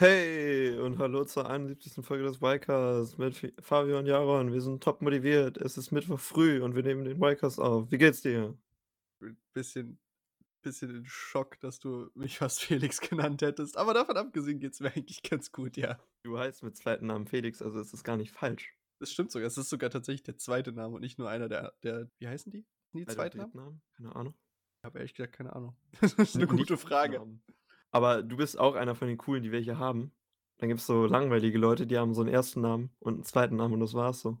Hey und hallo zur 71. Folge des Ycast mit Fabio und Jaron. Wir sind top motiviert. Es ist Mittwoch früh und wir nehmen den Ycast auf. Wie geht's dir? Bin bisschen bisschen in Schock, dass du mich fast Felix genannt hättest, aber davon abgesehen geht's mir eigentlich ganz gut, ja. Du heißt mit zweiten Namen Felix, also es ist gar nicht falsch. Das stimmt sogar. Es ist sogar tatsächlich der zweite Name und nicht nur einer der der wie heißen die? Die dritten Namen? Keine Ahnung. Ich habe ehrlich gesagt keine Ahnung. Das ist 'ne nicht gute Frage. Namen. Aber du bist auch einer von den Coolen, die wir hier haben. Dann gibt's so langweilige Leute, die haben so 'n ersten Namen und 'n zweiten Namen und das war's so.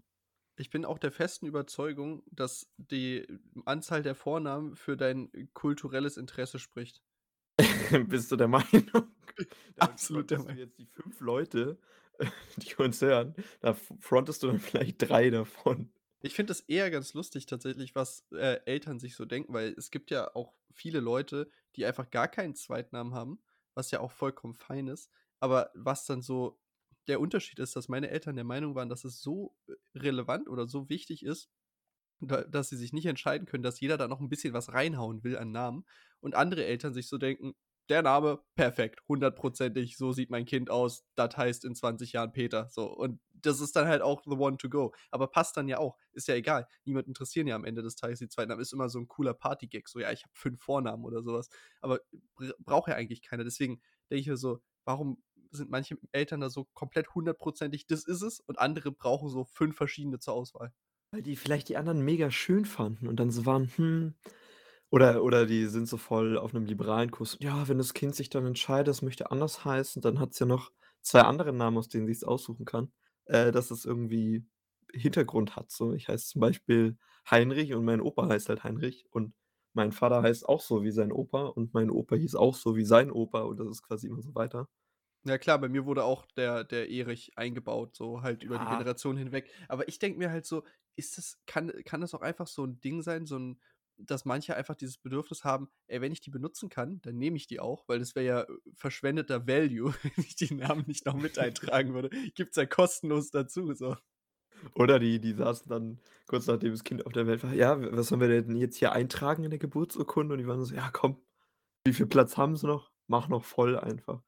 Ich bin auch der festen Überzeugung, dass die Anzahl der Vornamen für dein kulturelles Interesse spricht. Bist du der Meinung? Absolut der Meinung. jetzt die 5 Leute, die uns hören, da frontest du dann vielleicht 3 davon. Ich finde das eher ganz lustig tatsächlich, was, äh, Eltern sich so denken, weil es gibt ja auch viele Leute, die einfach gar keinen Zweitnamen haben, was ja auch vollkommen fein ist. Aber was dann so der Unterschied ist, dass meine Eltern der Meinung waren, dass es so, äh, relevant oder so wichtig ist, da dass sie sich nicht entscheiden können, dass jeder da noch 'n bisschen was reinhauen will an Namen und andere Eltern sich so denken: „Der Name, perfekt, hundertprozentig, so sieht mein Kind aus. Das heißt in 20 Jahren Peter“, so. Und das ist dann halt auch the one to go. Aber passt dann ja auch. Ist ja egal. Niemand interessieren ja am Ende des Tages die Zweitnamen. Ist immer so 'n cooler Partygag, so: „Ja, ich habe 5 Vornamen“ oder so was. Aber br braucht ja eigentlich keiner. Deswegen denke ich mir so: „Warum sind manche Eltern da so komplett hundertprozentig, das ist es“ und andere brauchen so 5 verschiedene zur Auswahl? Weil die vielleicht die anderen mega schön fanden und dann so waren: „Hm“ oder oder die sind so voll auf 'nem liberalen Kurs: „Ja, wenn das Kind sich dann entscheidet, es möchte anders heißen, dann hat's ja noch 2 andere Namen, aus denen sich's aussuchen kann.“ Äh, dass es irgendwie Hintergrund hat so. Ich heiße zum Beispiel Heinrich und mein Opa heißt halt Heinrich und mein Vater heißt auch so wie sein Opa und mein Opa hieß auch so wie sein Opa und das ist quasi immer so weiter. Ja klar, bei mir wurde auch der der Erich eingebaut, so halt über die Ja. Generationen hinweg. Aber ich denke mir halt so, ist das kann kann das auch einfach so 'n Ding sein, so 'n dass manche einfach dieses Bedürfnis haben: „Ey, wenn ich die benutzen kann, dann nehme ich die auch“, weil das wäre ja, äh, verschwendeter Value, wenn ich die Namen nicht noch mit eintragen würde. Gibt's ja kostenlos dazu, so. Oder die die saßen dann kurz nachdem das Kind auf der Welt war: „Ja, was sollen wir denn jetzt hier eintragen in der Geburtsurkunde?“ Und die waren so: „Ja, komm, wie viel Platz haben sie noch? Mach noch voll einfach.“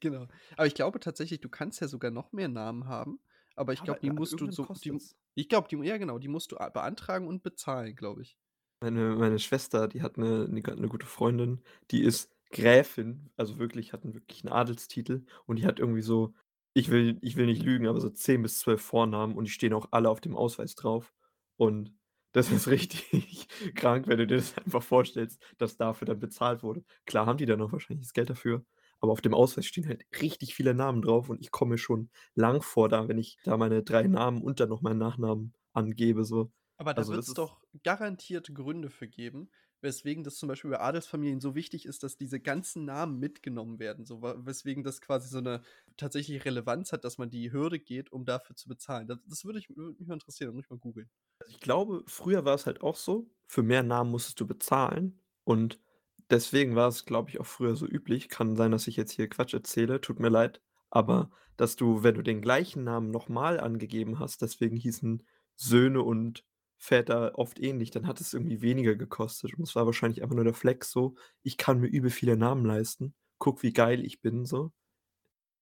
Genau. Aber ich glaube tatsächlich, du kannst ja sogar noch mehr Namen haben, aber ich glaube, die musst du so die ich glaube, die ja genau, die musst du beantragen und bezahlen, glaube ich. Meine meine Schwester, die hat 'ne 'ne ga 'ne gute Freundin, die ist Gräfin, also wirklich hat 'n wirklichen Adelstitel und die hat irgendwie so ich will ich will nicht lügen, aber so 10 bis 12 Vornamen und die stehen auch alle auf dem Ausweis drauf. Und das ist richtig krank, wenn du dir das einfach vorstellst, dass dafür dann bezahlt wurde. Klar haben die dann auch wahrscheinlich das Geld dafür, aber auf dem Ausweis stehen halt richtig viele Namen drauf und ich komme schon lang vor da, wenn ich da meine 3 Namen und dann noch meinen Nachnamen angebe so. Aber da Also, das wird's ist doch garantiert Gründe für geben, weswegen das zum Beispiel bei Adelsfamilien so wichtig ist, dass diese ganzen Namen mitgenommen werden, so weswegen das quasi so 'ne tatsächliche Relevanz hat, dass man die Hürde geht, um dafür zu bezahlen. Da das würde ich würde mich mal interessieren, muss ich mal googeln. Also, ich glaube, früher war es halt auch so, für mehr Namen musstest du bezahlen und deswegen war es, glaube ich, auch früher so üblich. Kann sein, dass ich jetzt hier Quatsch erzähle, tut mir leid, aber dass du, wenn du den gleichen Namen noch mal angegeben hast, deswegen hießen Söhne und Väter oft ähnlich, dann hat es irgendwie weniger gekostet und es war wahrscheinlich einfach nur der Flex so: „Ich kann mir übel viele Namen leisten. Guck, wie geil ich bin“, so.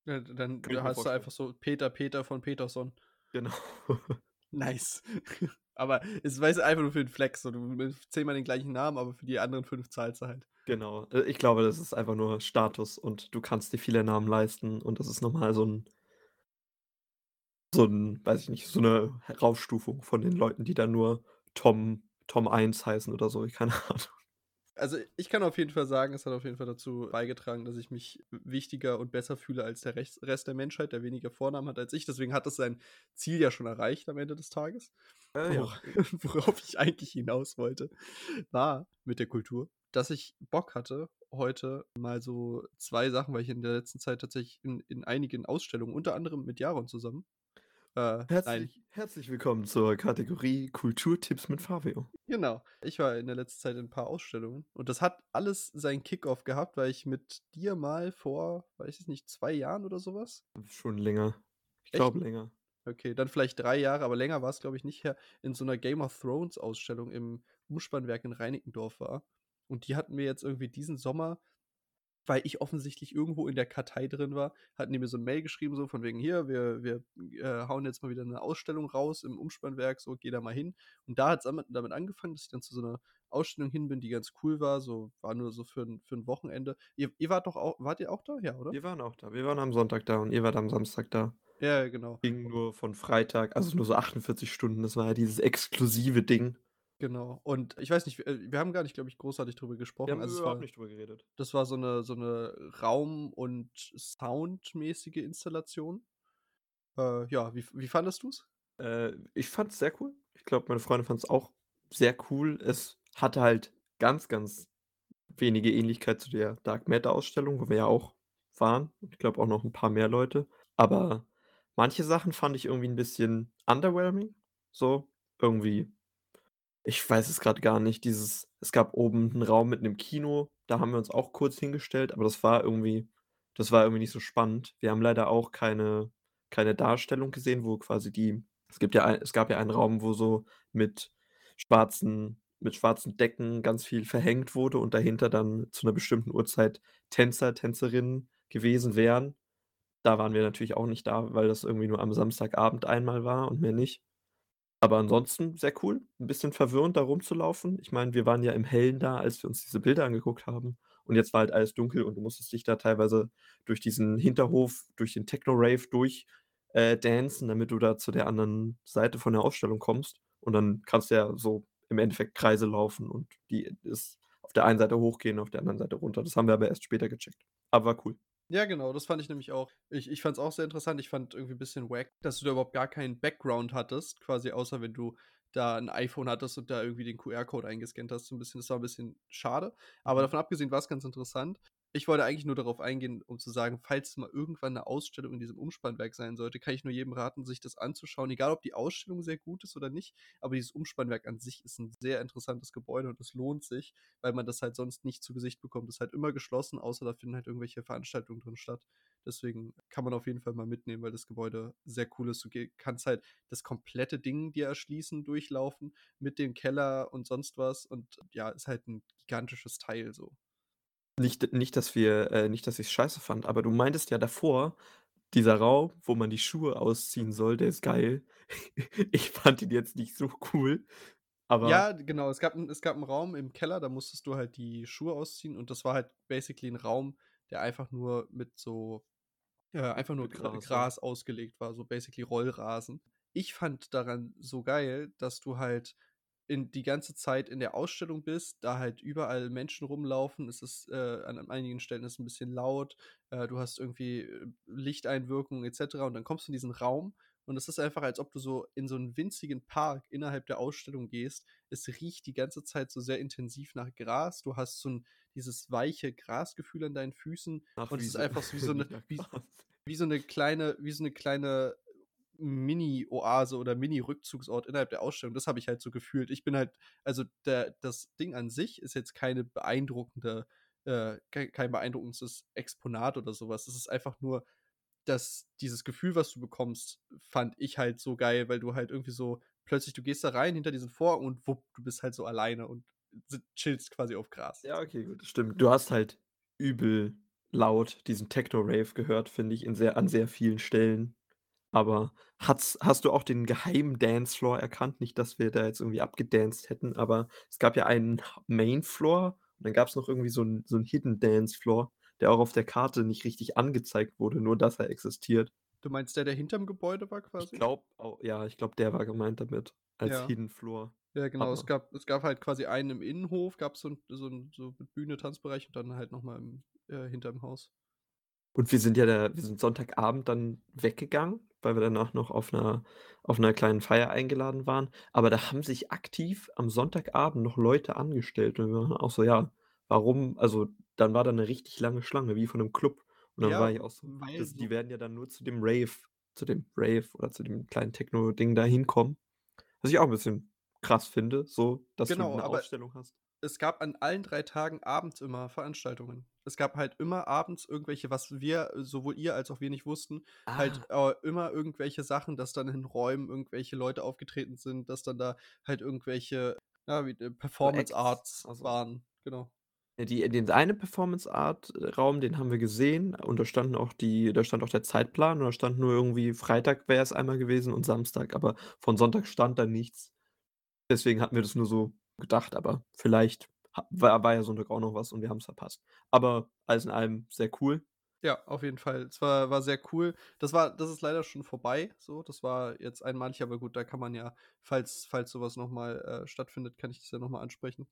Ja, dann Könnte hast du einfach so Peter Peter von Peterson. Genau. Nice. Aber es jetzt einfach nur für den Flex, so du 10 mal den gleichen Namen, aber für die anderen 5 zahlst du halt. Genau. Äh, ich glaube, das ist einfach nur Status und du kannst dir viele Namen leisten und das ist noch mal so 'n so 'n weiß ich nicht, so 'ne Heraufstufung von den Leuten, die dann nur Tom Tom 1 heißen oder so, keine Ahnung. Also, ich kann auf jeden Fall sagen, es hat auf jeden Fall dazu beigetragen, dass ich mich wichtiger und besser fühle als der Rest der Menschheit, der weniger Vornamen hat als ich. Deswegen hat das sein Ziel ja schon erreicht am Ende des Tages. Äh, ja. Wora worauf ich eigentlich hinaus wollte, war mit der Kultur, dass ich Bock hatte, heute mal so 2 Sachen weil ich in der letzten Zeit tatsächlich in in einigen Ausstellungen, unter anderem mit Jaron zusammen äh. Herzlich herzlich willkommen zur Kategorie Kulturtipps mit Fabio. Genau. Ich war in der letzten Zeit in 'n paar Ausstellungen und das hat alles seinen Kick-off gehabt, weil ich mit dir mal vor, weiß ich nicht, 2 Jahren oder so was Schon länger. Ich glaube länger. Okay, dann vielleicht 3 Jahre, aber länger war's, glaube ich, nicht her, in so 'ner Game of Thrones Ausstellung im Umspannwerk in Reinickendorf war. Und die hatten wir jetzt irgendwie diesen Sommer weil ich offensichtlich irgendwo in der Kartei drin war, hatten die mir so 'n Mail geschrieben, so von wegen: „Hier, wir wir, äh, hauen jetzt mal wieder 'ne Ausstellung raus im Umspannwerk, so, geh da mal hin.“ Und da hat's damit damit angefangen, dass ich dann zu so 'ner Ausstellung hin bin, die ganz cool war, so war nur so für 'n für 'n Wochenende. Ihr ihr wart doch auch wart ihr auch da? Ja, oder? Wir waren auch da. Wir waren am Sonntag da und ihr wart am Samstag da. Ja, ja, genau. Ging nur von Freitag also nur so 48 Stunden. Das war ja dieses exklusive Ding. Genau. Und ich weiß nicht, äh, wir haben gar nicht, glaube ich, großartig drüber Wir gesprochen. haben Also, es überhaupt war nicht drüber geredet. das war so 'ne so 'ne Raum und soundmäßige Installation. Äh, ja, wie wie fandest du's? Äh, ich fand's sehr cool. Ich glaube, meine Freundin fand's auch sehr cool. Es hatte halt ganz, ganz wenige Ähnlichkeit zu der Dark Matter Ausstellung, wo wir ja auch waren. Ich glaube auch noch 'n paar mehr Leute. Aber manche Sachen fand ich irgendwie 'n bisschen underwhelming, so irgendwie ich weiß es grad gar nicht, dieses es gab oben 'n Raum mit 'nem Kino, da haben wir uns auch kurz hingestellt, aber das war irgendwie das war irgendwie nicht so spannend. Wir haben leider auch keine keine Darstellung gesehen, wo quasi die es gibt ja es gab ja einen Raum, wo so mit schwarzen mit schwarzen Decken ganz viel verhängt wurde und dahinter dann zu 'ner bestimmten Uhrzeit Tänzer, Tänzerinnen gewesen wären. Da waren wir natürlich auch nicht da, weil das irgendwie nur am Samstagabend einmal war und mehr nicht. Aber ansonsten sehr cool, 'n bisschen verwirrend, da rumzulaufen. Ich meine, wir waren ja im Hellen da, als wir uns diese Bilder angeguckt haben. Und jetzt war halt alles dunkel und du musstest dich da teilweise durch diesen Hinterhof, durch den Techno-Rave durch äh, damit du da zu der anderen Seite von der Ausstellung kommst. Und dann kannst du ja so im Endeffekt Kreise laufen und die ist auf der einen Seite hochgehen, auf der anderen Seite runter. Das haben wir aber erst später gecheckt. Aber war cool. Ja, genau, das fand ich nämlich auch. Ich ich fand's auch sehr interessant. Ich fand irgendwie bisschen wack, dass du da überhaupt gar keinen Background hattest, quasi außer wenn du da 'n iPhone hattest und da irgendwie den QR-Code eingescannt hast, so 'n bisschen. Das war 'n bisschen schade. Aber Mhm. davon abgesehen war's ganz interessant. Ich wollte eigentlich nur darauf eingehen, um zu sagen, falls mal irgendwann 'ne Ausstellung in diesem Umspannwerk sein sollte, kann ich nur jedem raten, sich das anzuschauen, egal ob die Ausstellung sehr gut ist oder nicht. Aber dieses Umspannwerk an sich ist 'n sehr interessantes Gebäude und es lohnt sich, weil man das halt sonst nicht zu Gesicht bekommt. Ist halt immer geschlossen, außer da finden halt irgendwelche Veranstaltungen drin statt. Deswegen kann man auf jeden Fall mal mitnehmen, weil das Gebäude sehr cool ist. Du kannst halt das komplette Ding dir erschließen, durchlaufen mit dem Keller und sonst was und ja, ist halt 'n gigantisches Teil so. Nicht nicht, dass wir äh, nicht, dass ich's scheiße fand, aber du meintest ja davor, dieser Raum, wo man die Schuhe ausziehen soll, der ist geil. Ich fand ihn jetzt nicht so cool, aber Ja, genau. Es gab es gab 'n Raum im Keller, da musstest du halt die Schuhe ausziehen und das war halt basically 'n Raum, der einfach nur mit so äh, einfach nur Gras. Gras ausgelegt war, so basically Rollrasen. Ich fand daran so geil, dass du halt in die ganze Zeit in der Ausstellung bist, da halt überall Menschen rumlaufen. Es ist äh, an einigen Stellen ist 'n bisschen laut. Äh, du hast irgendwie, äh, Lichteinwirkung et cetera und dann kommst du in diesen Raum und es ist einfach, als ob du so in so 'n winzigen Park innerhalb der Ausstellung gehst. Es riecht die ganze Zeit so sehr intensiv nach Gras. Du hast so 'n dieses weiche Grasgefühl an deinen Füßen Nach und es ist einfach so wie so 'ne nach wie wie so 'ne kleine wie so 'ne kleine Mini-Oase oder Mini-Rückzugsort innerhalb der Ausstellung. Das habe ich halt so gefühlt. Ich bin halt also der das Ding an sich ist jetzt keine beeindruckende äh, kei kein beeindruckendes Exponat oder so was. Es ist einfach nur, dass dieses Gefühl, was du bekommst, fand ich halt so geil, weil du halt irgendwie so plötzlich du gehst da rein hinter diesen Vorhang und wupp, du bist halt so alleine und chillst quasi auf Gras. Ja, okay, gut, stimmt. Du hast halt übel laut diesen Techno-Rave gehört, finde ich, in sehr an sehr vielen Stellen. Aber hat's hast du auch den geheimen Dancefloor erkannt? Nicht, dass wir da jetzt irgendwie abgedanced hätten, aber es gab ja einen Mainfloor und dann gab's noch irgendwie so 'n so 'n Hidden Dancefloor, der auch auf der Karte nicht richtig angezeigt wurde, nur dass er existiert. Du meinst der, der hinterm Gebäude war Ich quasi? glaube au ja, ich glaube, der war gemeint damit als Ja. Hidden Floor. Ja, genau. Es Aber gab es gab halt quasi einen im Innenhof, gab's so 'n so 'n so mit Bühne, Tanzbereich und dann halt noch mal im äh, hinterm Haus. Und wir sind ja da wir sind Sonntagabend dann weggegangen, weil wir danach noch auf 'ner auf 'ner kleinen Feier eingeladen waren. Aber da haben sich aktiv am Sonntagabend noch Leute angestellt und wir waren auch so: „Ja, warum?“ Also, dann war da 'ne richtig lange Schlange wie von 'nem Club. Und dann war Ja, ich auch so: weil „Das die so werden ja dann nur zu dem Rave zu dem Rave oder zu dem kleinen Techno-Ding da hinkommen.“ Was ich auch 'n bisschen krass finde, so, dass du Genau, 'ne aber Ausstellung hast. Es gab an allen 3 Tagen abends immer Veranstaltungen. Es gab halt immer abends irgendwelche was wir sowohl ihr als auch wir nicht wussten, halt, Ah. äh, immer irgendwelche Sachen, dass dann in Räumen irgendwelche Leute aufgetreten sind, dass dann da halt irgendwelche, ja, wie, äh, Performance Acts, Arts waren, genau. Die den eine Performance Art äh, Raum, den haben wir gesehen und da standen auch die da stand auch der Zeitplan und da stand nur irgendwie Freitag wäre es einmal gewesen und Samstag, aber von Sonntag stand da nichts. Deswegen hatten wir das nur so gedacht, aber vielleicht war war ja Sonntag auch noch was und wir haben's verpasst. Aber alles in allem sehr cool. Ja, auf jeden Fall. Es war war sehr cool. Das war das ist leider schon vorbei so. Das war jetzt einmalig, aber gut, da kann man ja, falls falls so was noch mal, äh, stattfindet, kann ich das ja noch mal ansprechen.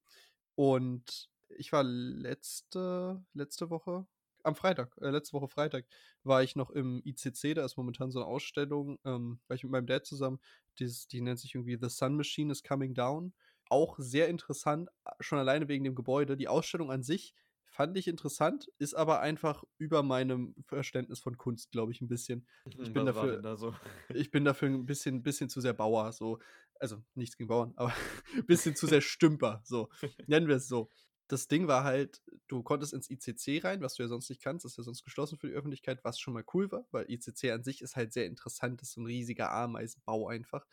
Und ich war letzte letzte Woche am Freitag äh, letzte Woche Freitag war ich noch im ICC, da ist momentan so 'ne Ausstellung, ähm, war ich mit meinem Dad zusammen. Dieses die nennt sich irgendwie „The Sun Machine is Coming Down“. Auch sehr interessant, schon alleine wegen dem Gebäude. Die Ausstellung an sich fand ich interessant, ist aber einfach über meinem Verständnis von Kunst, glaube ich, 'n bisschen. Ich Mhm, bin was dafür da so? ich bin dafür 'n bisschen bisschen zu sehr Bauer so. Also, nichts gegen Bauern, aber bisschen zu sehr Stümper, so. Nennen wir es so. Das Ding war halt, du konntest ins ICC rein, was du ja sonst nicht kannst, ist ja sonst geschlossen für die Öffentlichkeit, was schon mal cool war, weil ICC an sich ist halt sehr interessant, ist so 'n riesiger Ameisenbau einfach.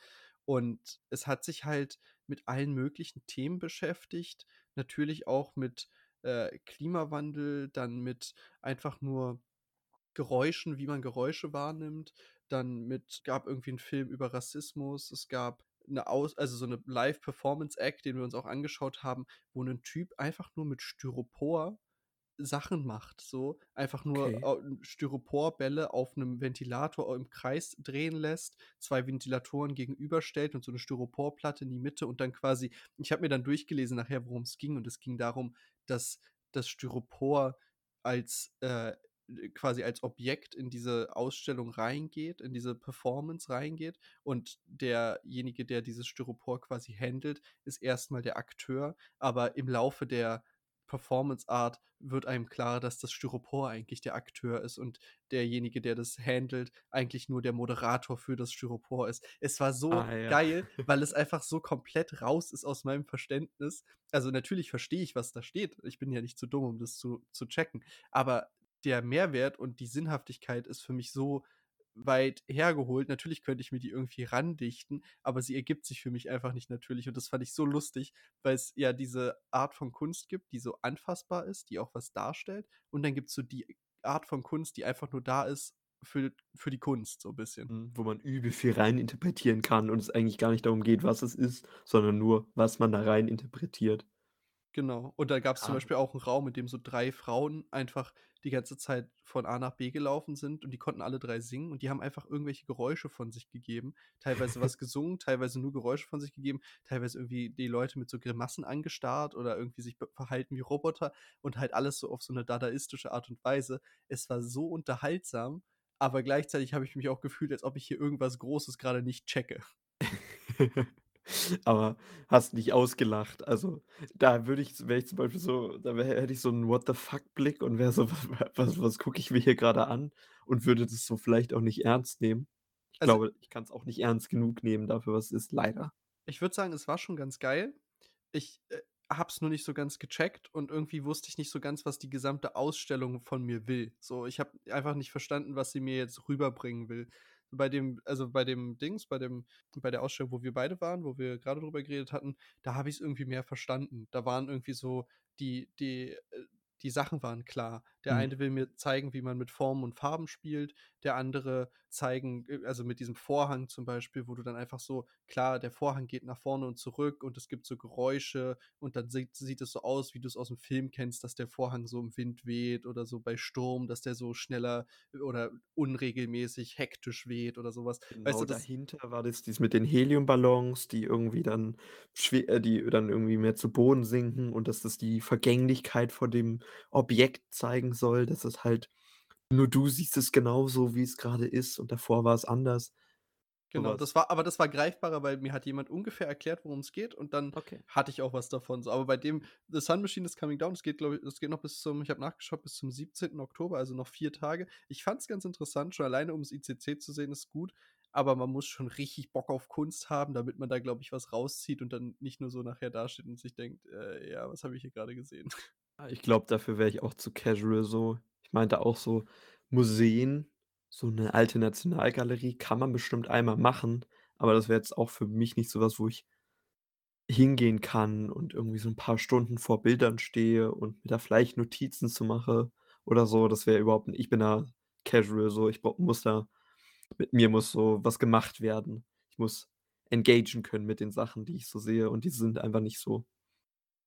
Und es hat sich halt mit allen möglichen Themen beschäftigt, natürlich auch mit, äh, Klimawandel, dann mit einfach nur Geräuschen, wie man Geräusche wahrnimmt, dann mit gab irgendwie 'n Film über Rassismus. Es gab 'ne Aus also, so 'ne Live Performance Act, den wir uns auch angeschaut haben, wo 'nen Typ einfach nur mit Styropor Sachen macht, so. Einfach nur Okay. Styroporbälle auf 'nem Ventilator im Kreis drehen lässt, 2 Ventilatoren gegenüberstellt und so 'ne Styroporplatte in die Mitte und dann quasi ich habe mir dann durchgelesen nachher, worum's ging und es ging darum, dass das Styropor als, äh quasi als Objekt in diese Ausstellung reingeht, in diese Performance reingeht und derjenige, der dieses Styropor quasi handelt, ist erst mal der Akteur, aber im Laufe der Performance Art wird einem klar, dass das Styropor eigentlich der Akteur ist und derjenige, der das handelt, eigentlich nur der Moderator für das Styropor ist. Es war so Ah ja. geil, weil es einfach so komplett raus ist aus meinem Verständnis. Also, natürlich verstehe ich, was da steht. Ich bin ja nicht zu dumm, um das zu zu checken. Aber der Mehrwert und die Sinnhaftigkeit ist für mich so weit hergeholt. Natürlich könnte ich mir die irgendwie randichten, aber sie ergibt sich für mich einfach nicht natürlich und das fand ich so lustig, weil's ja diese Art von Kunst gibt, die so anfassbar ist, die auch was darstellt und dann gibt's so die Art von Kunst, die einfach nur da ist für für die Kunst so bisschen. Mhm, wo man übel viel rein interpretieren kann und es eigentlich gar nicht darum geht, was es ist, sondern nur, was man da rein interpretiert. Genau. Und da gab's zum Ah. Beispiel auch 'n Raum, in dem so 3 Frauen einfach die ganze Zeit von A nach B gelaufen sind und die konnten alle 3 singen und die haben einfach irgendwelche Geräusche von sich gegeben. Teilweise was gesungen, teilweise nur Geräusche von sich gegeben, teilweise irgendwie die Leute mit so Grimassen angestarrt oder irgendwie sich verhalten wie Roboter und halt alles so auf so 'ne dadaistische Art und Weise. Es war so unterhaltsam, aber gleichzeitig habe ich mich auch gefühlt, als ob ich hier irgendwas Großes grade nicht checke. Aber hast nicht ausgelacht. Also, da würde ich wäre ich zum Beispiel so da wäre hätte ich so 'n What-the-fuck-Blick und wäre so: „W was was gucke ich mir hier grade an?“ und würde das so vielleicht auch nicht ernst nehmen. Ich Also glaube, ich kann's auch nicht ernst genug nehmen dafür, was es ist, leider. Ich würde sagen, es war schon ganz geil. Ich, äh, habe es nur nicht so ganz gecheckt und irgendwie wusste ich nicht so ganz, was die gesamte Ausstellung von mir will. So, ich habe einfach nicht verstanden, was sie mir jetzt rüberbringen will. Bei dem also, bei dem Dings, bei dem bei der Ausstellung, wo wir beide waren, wo wir grade drüber geredet hatten, da habe ich's irgendwie mehr verstanden. Da waren irgendwie so die die äh, die Sachen waren klar. Der Mhm. eine will mir zeigen, wie man mit Formen und Farben spielt, der andere zeigen äh, also, mit diesem Vorhang zum Beispiel, wo du dann einfach so klar, der Vorhang geht nach vorne und zurück und es gibt so Geräusche und dann sieht sieht es so aus, wie du's aus'm Film kennst, dass der Vorhang so im Wind weht oder so bei Sturm, dass der so schneller oder unregelmäßig hektisch weht oder so was. Weißt Genau du, das dahinter war das dies mit den Heliumballons, die irgendwie dann äh, die dann irgendwie mehr zu Boden sinken und dass das die Vergänglichkeit von dem Objekt zeigen soll, dass es halt nur du siehst es genauso, wie es grade ist und davor war es anders. Genau, was. das war aber das war greifbarer, weil mir hat jemand ungefähr erklärt, worum's geht und dann Okay. hatte ich auch was davon so. Aber bei dem „The Sun Machine is Coming Down“, das geht, glaube ich das geht noch bis zum ich habe nachgeschaut, bis zum 17. Oktober, also, noch 4 Tage. Ich fand's ganz interessant, schon alleine ums ICC zu sehen, ist gut, aber man muss schon richtig Bock auf Kunst haben, damit man da, glaube ich, was rauszieht und dann nicht nur so nachher dasteht und sich denkt: „Äh, ja, was habe ich hier grade gesehen?“ Ah, ich glaube, dafür wäre ich auch zu casual so. Ich meinte auch so, Museen, so 'ne alte Nationalgalerie kann man bestimmt einmal machen, aber das wäre jetzt auch für mich nicht so was, wo ich hingehen kann und irgendwie so 'n paar Stunden vor Bildern stehe und mir da vielleicht Notizen zu mache oder so. Das wäre überhaupt n ich bin da casual so, ich muss da mit mir muss so was gemacht werden. Ich muss engagen können mit den Sachen, die ich so sehe und die sind einfach nicht so.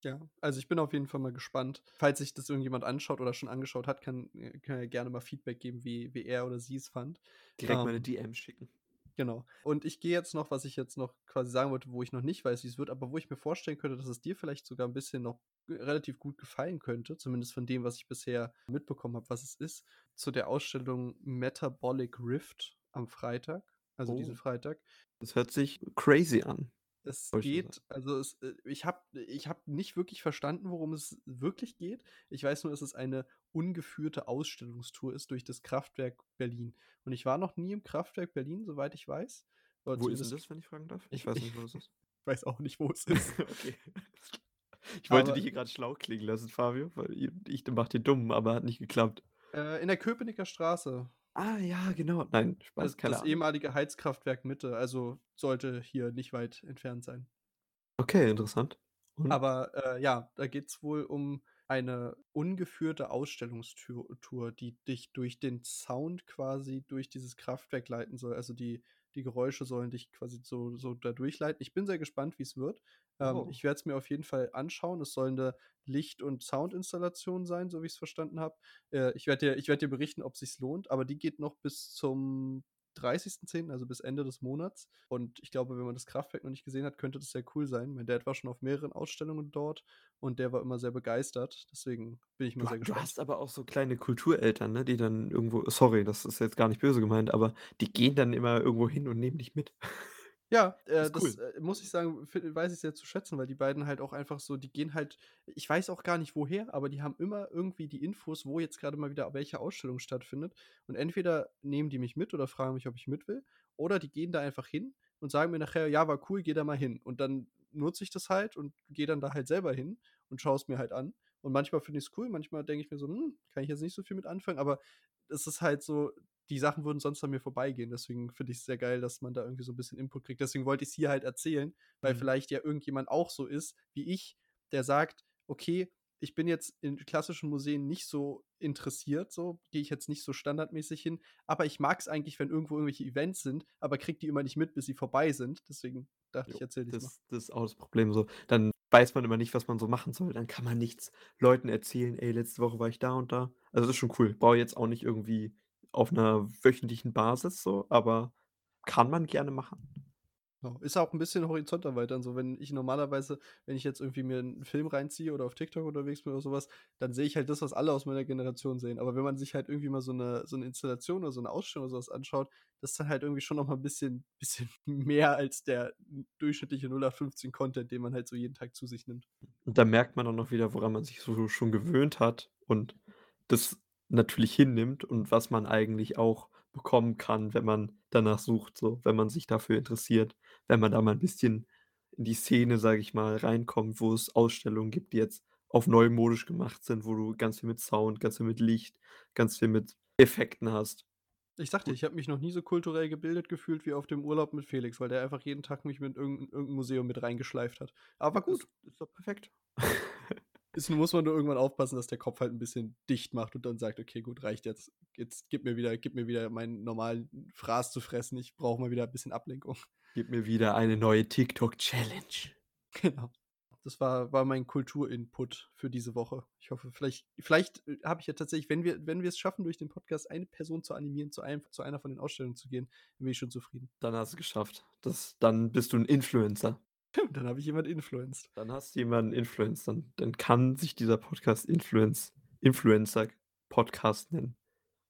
Ja, also, ich bin auf jeden Fall mal gespannt. Falls sich das irgendjemand anschaut oder schon angeschaut hat, kann äh, kann er gerne mal Feedback geben, wie wie er oder sie es fand. Direkt mal 'ne Ähm DM schicken. Genau. Und ich gehe jetzt noch was ich jetzt noch quasi sagen wollte, wo ich noch nicht weiß, wie's wird, aber wo ich mir vorstellen könnte, dass es dir vielleicht sogar 'n bisschen noch relativ gut gefallen könnte, zumindest von dem, was ich bisher mitbekommen habe, was es ist, zu der Ausstellung Metabolic Rift am Freitag, also, diesen Oh. Freitag. Das hört sich crazy an. Es ich sagen. geht also, es äh, ich habe ich habe nicht wirklich verstanden, worum es wirklich geht. Ich weiß nur, dass es eine ungeführte Ausstellungstour ist durch das Kraftwerk Berlin. Und ich war noch nie im Kraftwerk Berlin, soweit ich weiß. Oder Wo ist denn zumindest das, wenn ich fragen darf? Ich ich weiß ich nicht, wo das ist. weiß auch nicht, wo es ist. Okay. Ich wollte Aber dich hier grad schlau klingen lassen, Fabio, weil i ich mache den Dummen, aber hat nicht geklappt. Äh, in der Köpenicker Straße. Ah, ja, genau. Nein, Das Spaß, keine das Ahnung. ehemalige Heizkraftwerk Mitte, also, sollte hier nicht weit entfernt sein. Okay, interessant. Und? Aber, äh, ja, da geht's wohl um eine ungeführte Ausstellungstür Tour, die dich durch den Sound quasi durch dieses Kraftwerk leiten soll. Also, die die Geräusche sollen dich quasi so so da durchleiten. Ich bin sehr gespannt, wie's wird. Ähm, Oh. ich werde es mir auf jeden Fall anschauen. Es soll 'ne Licht und Soundinstallation sein, so wie ich's verstanden habe. Äh, ich werde dir ich werde dir berichten, ob sich's lohnt, aber die geht noch bis zum 30.10., also, bis Ende des Monats. Und ich glaube, wenn man das Kraftwerk noch nicht gesehen hat, könnte das sehr cool sein. Mein Dad war schon auf mehreren Ausstellungen dort und der war immer sehr begeistert. Deswegen bin ich mal Du sehr du gespannt. hast aber auch so kleine Kultureltern, ne, die dann irgendwo sorry, das ist jetzt gar nicht böse gemeint, aber die gehen dann immer irgendwo hin und nehmen dich mit. Ja, äh, das, cool. äh, muss ich sagen, weiß ich sehr zu schätzen, weil die beiden halt auch einfach so die gehen halt ich weiß auch gar nicht woher, aber die haben immer irgendwie die Infos, wo jetzt grade mal wieder welche Ausstellung stattfindet. Und entweder nehmen die mich mit oder fragen mich, ob ich mit will, oder die gehen da einfach hin und sagen mir nachher: „Ja, war cool, geh da mal hin.“ Und dann nutze ich das halt und gehe dann da halt selber hin und schaue es mir halt an. Und manchmal finde ich's cool, manchmal denke ich mir so: „Hm, kann ich jetzt nicht so viel mit anfangen.“ Aber es ist halt so, die Sachen würden sonst an mir vorbeigehen. Deswegen finde ich's sehr geil, dass man da irgendwie so 'n bisschen Input kriegt. Deswegen wollte ich's hier halt erzählen, weil Mhm. vielleicht ja irgendjemand auch so ist wie ich, der sagt: „Okay, ich bin jetzt in klassischen Museen nicht so interessiert so, gehe ich jetzt nicht so standardmäßig hin, aber ich mag's eigentlich, wenn irgendwo irgendwelche Events sind, aber kriege die immer nicht mit, bis sie vorbei sind.“ Deswegen dachte ich, Jo, erzähle ich's mal. das das ist auch das Problem so. Dann weiß man immer nicht, was man so machen soll. Dann kann man nichts Leuten erzählen: „Ey, letzte Woche war ich da und da.“ Also, das ist schon cool. Brauche ich jetzt auch nicht irgendwie auf 'ner wöchentlichen Basis so, aber kann man gerne machen. Ja, ist auch 'n bisschen Horizont erweitern, so wenn ich normalerweise wenn ich jetzt irgendwie mir 'n Film reinziehe oder auf TikTok unterwegs bin oder so was, dann sehe ich halt das, was alle aus meiner Generation sehen. Aber wenn man sich halt irgendwie mal so 'ne so 'ne Installation oder so 'ne Ausstellung oder so was anschaut, das ist dann halt irgendwie schon noch mal 'n bisschen bisschen mehr als der durchschnittliche 0815 Content, den man halt so jeden Tag zu sich nimmt. Und da merkt man auch noch wieder, woran man sich so schon gewöhnt hat und das natürlich hinnimmt und was man eigentlich auch bekommen kann, wenn man danach sucht so, wenn man sich dafür interessiert. Wenn man da mal 'n bisschen in die Szene, sage ich mal, reinkommt, wo es Ausstellungen gibt, die jetzt auf neumodisch gemacht sind, wo du ganz viel mit Sound, ganz viel mit Licht, ganz viel mit Effekten hast. Ich Und ich habe mich noch nie so kulturell gebildet gefühlt wie auf dem Urlaub mit Felix, weil der einfach jeden Tag mich mit irgend 'n irgend 'n Museum mit reingeschleift hat. Aber gut. ist ist doch perfekt. Ist muss man nur irgendwann aufpassen, dass der Kopf halt 'n bisschen dicht macht und dann sagt: „Okay, gut, reicht jetzt. Jetzt gib mir wieder gib mir wieder meinen normalen Fraß zu fressen. Ich brauche mal wieder 'n bisschen Ablenkung.“ Gib mir wieder eine neue TikTok-Challenge. Genau. Das war war mein Kultur-Input für diese Woche. Ich hoffe, vielleicht vielleicht, äh, habe ich ja tatsächlich wenn wir wenn wir's schaffen, durch den Podcast eine Person zu animieren, zu einem zu einer von den Ausstellungen zu gehen, dann bin ich schon zufrieden. Dann hast du's geschafft. Das dann bist du 'n Influencer. Dann habe ich jemand influenced. Dann hast du jemanden influenced, dann dann kann sich dieser Podcast Influence Influencer-Podcast nennen.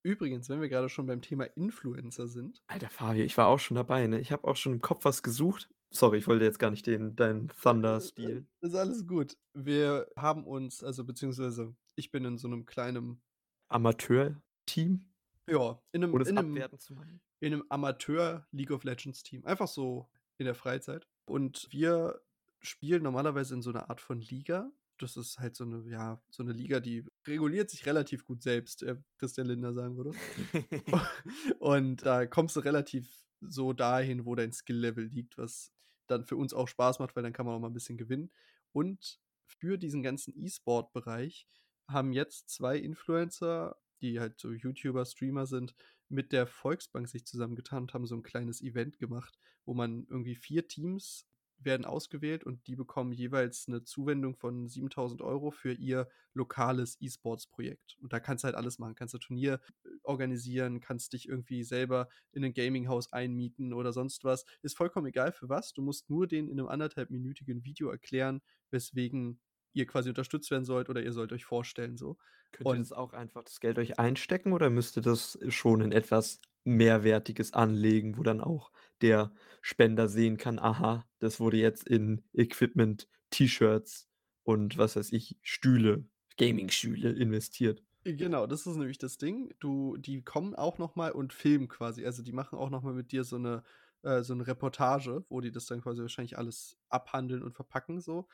Übrigens, wenn wir grade schon beim Thema Influencer sind Alter, Fabio, ich war auch schon dabei, ne? Ich habe auch schon im Kopf was gesucht. Sorry, ich wollte jetzt gar nicht den deinen Thunder Äh, stehlen. ist alles gut. Wir haben uns also, beziehungsweise ich bin in so 'nem kleinen Amateurteam? Ja, in 'nem Ohne es in 'nem abwertend zu meinen. in 'nem Amateur-League-of-Legends-Team. Einfach so in der Freizeit. Und wir spielen normalerweise in so 'ner Art von Liga. Das ist halt so 'ne ja, so 'ne Liga, die reguliert sich relativ gut selbst, äh, Christian Lindner sagen würde. Und da kommst du relativ so dahin, wo dein Skill-Level liegt, was dann für uns auch Spaß macht, weil dann kann man auch mal 'n bisschen gewinnen. Und für diesen ganzen E-Sport-Bereich haben jetzt 2 Influencer, die halt so YouTuber, Streamer sind, mit der Volksbank sich zusammengetan und haben so 'n kleines Event gemacht, wo man irgendwie 4 Teams werden ausgewählt und die bekommen jeweils 'ne Zuwendung von 7.000 € für ihr lokales E-Sports-Projekt. Und da kannst du halt alles machen. Kannst du Turnier, äh, organisieren, kannst dich irgendwie selber in 'nen Gaming-Haus einmieten oder sonst was. Ist vollkommen egal für was. Du musst nur denen in 'nem anderthalbminütigen Video erklären, weswegen ihr quasi unterstützt werden sollt oder ihr sollt euch vorstellen so. Könnt ihr Und das auch einfach das Geld euch einstecken oder müsst ihr das schon in etwas Mehrwertiges anlegen, wo dann auch der Spender sehen kann: „Aha, das wurde jetzt in Equipment, T-Shirts und was weiß ich, Stühle, Gaming-Stühle investiert?“ Genau, das ist nämlich das Ding. Du die kommen auch noch mal und filmen quasi. Also, die machen auch noch mal mit dir so 'ne äh, so 'ne Reportage, wo die das dann quasi wahrscheinlich alles abhandeln und verpacken so